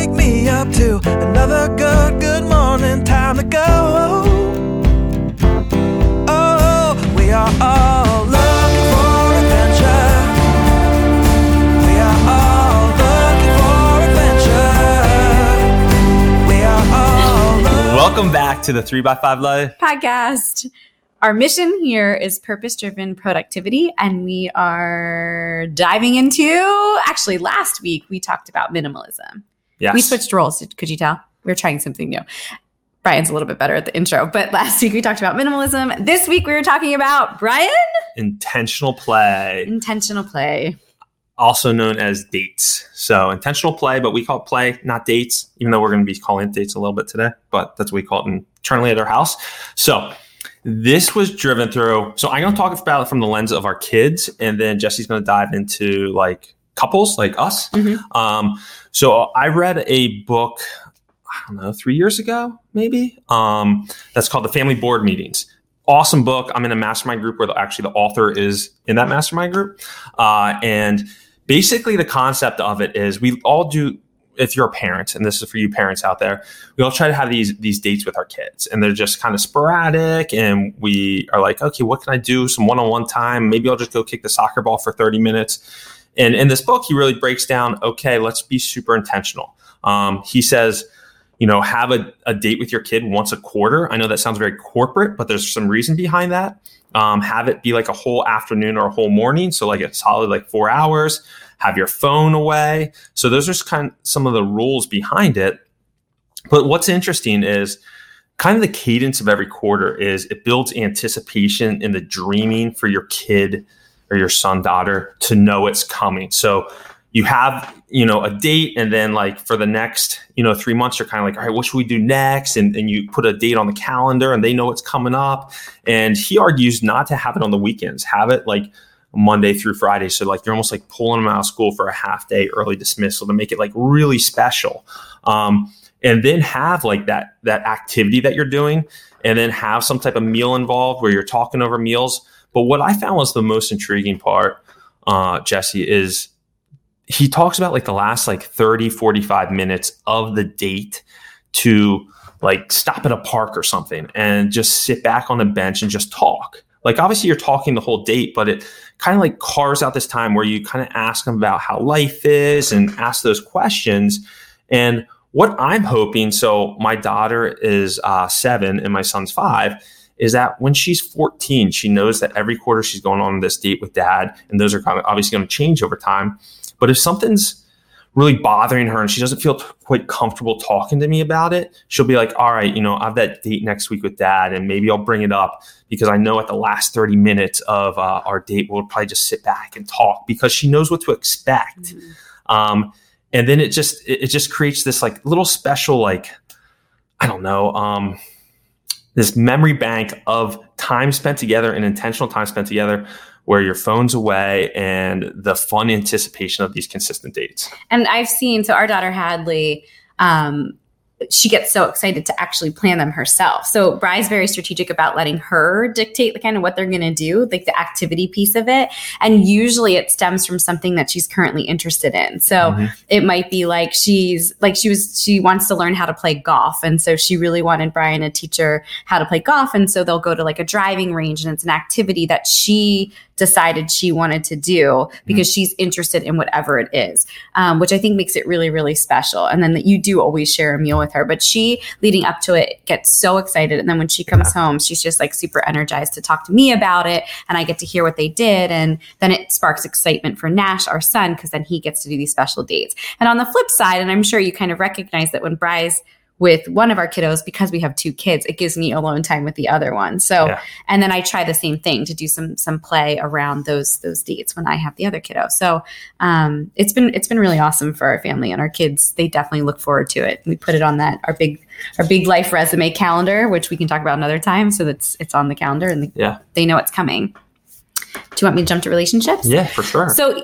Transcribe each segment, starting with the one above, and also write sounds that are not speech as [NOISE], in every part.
wake me up to another good, good morning. Time to go. Oh, we are all looking for adventure. We are all looking for adventure. We are all looking Welcome back to the 3x5 Life. podcast. Our mission here is purpose driven productivity, and we are diving into actually, last week we talked about minimalism. Yes. We switched roles. Could you tell? We are trying something new. Brian's a little bit better at the intro, but [LAUGHS] last week we talked about minimalism. This week we were talking about Brian, Intentional play, intentional play. also known as dates. So intentional play, but we call it play, not dates, even though we're going to be calling it dates a little bit today, but that's what we call it internally at our house. So this was driven through. So I'm going to talk about it from the lens of our kids, and then Jesse's going to dive into like couples like us. Mhm. Um, so I read a book, I don't know, three years ago, maybe. Um, that's called The Family Board Meetings. Awesome book. I'm in a mastermind group where the, actually the author is in that mastermind group. Uh, and basically, the concept of it is we all do. If you're a parent, and this is for you parents out there, we all try to have these these dates with our kids, and they're just kind of sporadic. And we are like, okay, what can I do? Some one on one time. Maybe I'll just go kick the soccer ball for 30 minutes. And in this book, he really breaks down, okay, let's be super intentional. Um, he says, you know, have a, a date with your kid once a quarter. I know that sounds very corporate, but there's some reason behind that. Um, have it be like a whole afternoon or a whole morning. So like a solid like four hours. Have your phone away. So those are just kind of some of the rules behind it. But what's interesting is kind of the cadence of every quarter is it builds anticipation in the dreaming for your kid or your son daughter to know it's coming. So you have you know a date and then like for the next you know three months you're kind of like all right what should we do next? And, and you put a date on the calendar and they know it's coming up. And he argues not to have it on the weekends. Have it like monday through friday. So like you're almost like pulling them out of school for a half day early dismissal to make it like really special. Um, and then have like that that activity that you're doing and then have some type of meal involved where you're talking over meals but what i found was the most intriguing part uh, jesse is he talks about like the last like 30 45 minutes of the date to like stop at a park or something and just sit back on the bench and just talk. Like obviously you're talking the whole date but it kind of like carves out this time where you kind of ask them about how life is and ask those questions. And what i'm hoping so my daughter is uh, seven and my son's five is that when she's 14 she knows that every quarter she's going on this date with dad and those are obviously going to change over time but if something's really bothering her and she doesn't feel quite comfortable talking to me about it, she'll be like, all right, you know, I have that date next week with dad and maybe I'll bring it up because I know at the last 30 minutes of uh, our date, we'll probably just sit back and talk because she knows what to expect. Um, and then it just, it, it just creates this like little special, like, I don't know, um, this memory bank of time spent together and intentional time spent together where your phone's away and the fun anticipation of these consistent dates. And I've seen, so our daughter Hadley, um, she gets so excited to actually plan them herself. So Bry's very strategic about letting her dictate the kind of what they're going to do, like the activity piece of it. And usually it stems from something that she's currently interested in. So Mhm. it might be like she's like she was she wants to learn how to play golf, and so she really wanted Brian to teach her how to play golf. And so they'll go to like a driving range, and it's an activity that she decided she wanted to do because she's interested in whatever it is, um, which I think makes it really, really special. And then that you do always share a meal with her, but she, leading up to it, gets so excited. And then when she comes home, she's just like super energized to talk to me about it. And I get to hear what they did. And then it sparks excitement for Nash, our son, because then he gets to do these special dates. And on the flip side, and I'm sure you kind of recognize that when Bry's with one of our kiddos because we have two kids it gives me alone time with the other one. So Yeah. and then i try the same thing to do some some play around those those dates when i have the other kiddo. So um, it's been it's been really awesome for our family and our kids. They definitely look forward to it. We put it on that our big our big life resume calendar which we can talk about another time so that's it's on the calendar and they, Yeah. they know it's coming do you want me to jump to relationships Yeah, for sure. so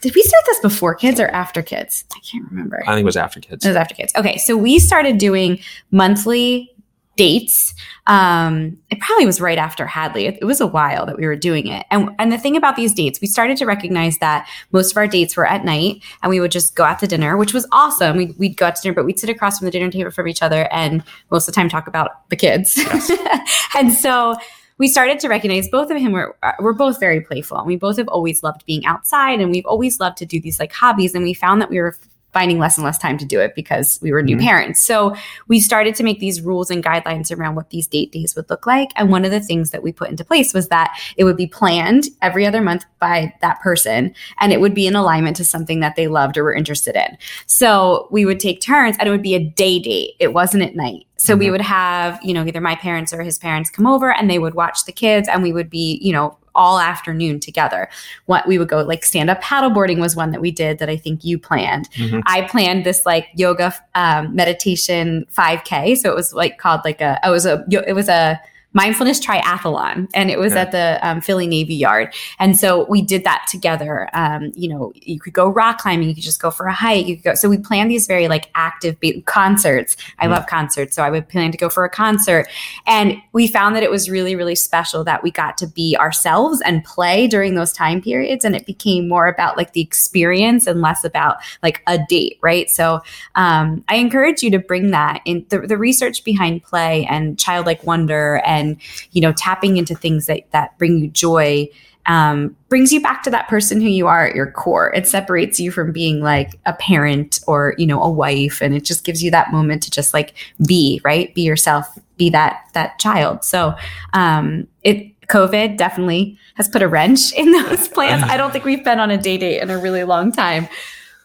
did we start this before kids or after kids i can't remember I think it was after kids. it was after kids. Okay, so we started doing monthly dates. Um, it probably was right after Hadley. It, it, was a while that we were doing it. And, and the thing about these dates, we started to recognize that most of our dates were at night and we would just go out to dinner, which was awesome. We'd, we'd go out to dinner, but we'd sit across from the dinner table from each other and most of the time talk about the kids. Yes. [LAUGHS] and so we started to recognize both of him were, uh, were both very playful and we both have always loved being outside and we've always loved to do these like hobbies. And we found that we were finding less and less time to do it because we were new mm-hmm. parents. So we started to make these rules and guidelines around what these date days would look like. And one of the things that we put into place was that it would be planned every other month by that person and it would be in alignment to something that they loved or were interested in. So we would take turns and it would be a day date. It wasn't at night. So mm-hmm. we would have, you know, either my parents or his parents come over and they would watch the kids and we would be, you know, all afternoon together. What we would go like stand up paddleboarding was one that we did that I think you planned. Mm-hmm. I planned this like yoga um, meditation 5K. So it was like called like a, it was a, it was a, mindfulness triathlon and it was yeah. at the um, philly navy yard. And so we did that together. Um, you know you could go rock climbing you could just go for a hike you could go so we planned these very like active be- concerts. I mm. love concerts so i would plan to go for a concert. And we found that it was really really special that we got to be ourselves and play during those time periods and it became more about like the experience and less about like a date right? So um, i encourage you to bring that in the, the research behind play and childlike wonder and and you know tapping into things that that bring you joy um, brings you back to that person who you are at your core. It separates you from being like a parent or you know a wife, and it just gives you that moment to just like be right, be yourself, be that that child. So um, it COVID definitely has put a wrench in [LAUGHS] those plans. I don't think we've been on a day date in a really long time,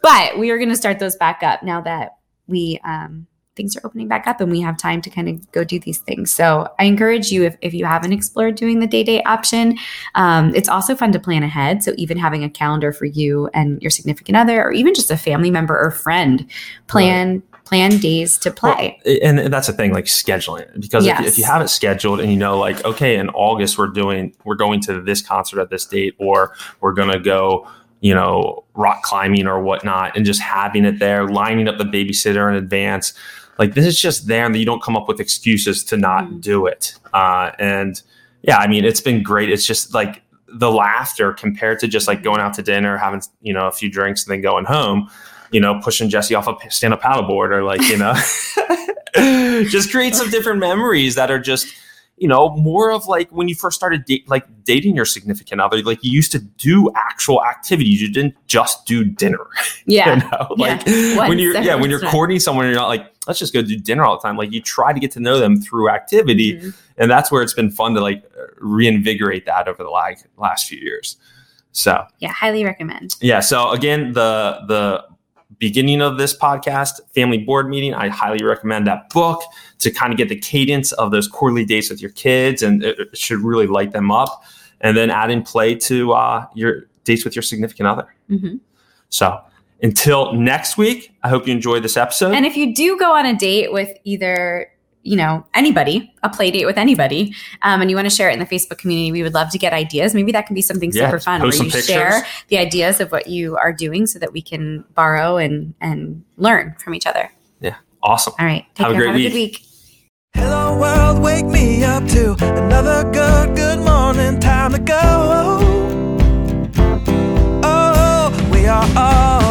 but we are going to start those back up now that we um, things are opening back up and we have time to kind of go do these things. So I encourage you if, if you haven't explored doing the day date option, um, it's also fun to plan ahead. So even having a calendar for you and your significant other, or even just a family member or friend, plan. Right plan days to play. Well, and that's the thing, like scheduling it. Because yes. if, if, you have it scheduled and you know, like, okay, in August we're doing, we're going to this concert at this date, or we're gonna go, you know, rock climbing or whatnot, and just having it there, lining up the babysitter in advance. Like this is just there and you don't come up with excuses to not mm. do it. Uh, and yeah i mean it's been great. It's just like the laughter compared to just like going out to dinner having you know a few drinks and then going home you know pushing jesse off a stand-up paddleboard or like you know [LAUGHS] just create some different memories that are just you know, more of like when you first started like dating your significant other, like you used to do actual activities. You didn't just do dinner. [LAUGHS] Yeah. you know? Like yeah. when you're yeah, when you're courting someone you're not like, let's just go do dinner all the time. Like you try to get to know them through activity. Mm-hmm. And that's where it's been fun to like reinvigorate that over the like last few years. So yeah, highly recommend. Yeah. So again, the the beginning of this podcast, family board meeting, I highly recommend that book to kind of get the cadence of those quarterly dates with your kids, and it, should really light them up. And then add in play to uh, your dates with your significant other. Mm-hmm. So until next week, I hope you enjoyed this episode. And if you do go on a date with either you know anybody a play date with anybody um, and you want to share it in the facebook community we would love to get ideas maybe that can be something yeah, super fun where you pictures. share the ideas of what you are doing so that we can borrow and and learn from each other yeah awesome all right have care. a great have week. A week. hello world wake me up to another good good morning time to go oh we are all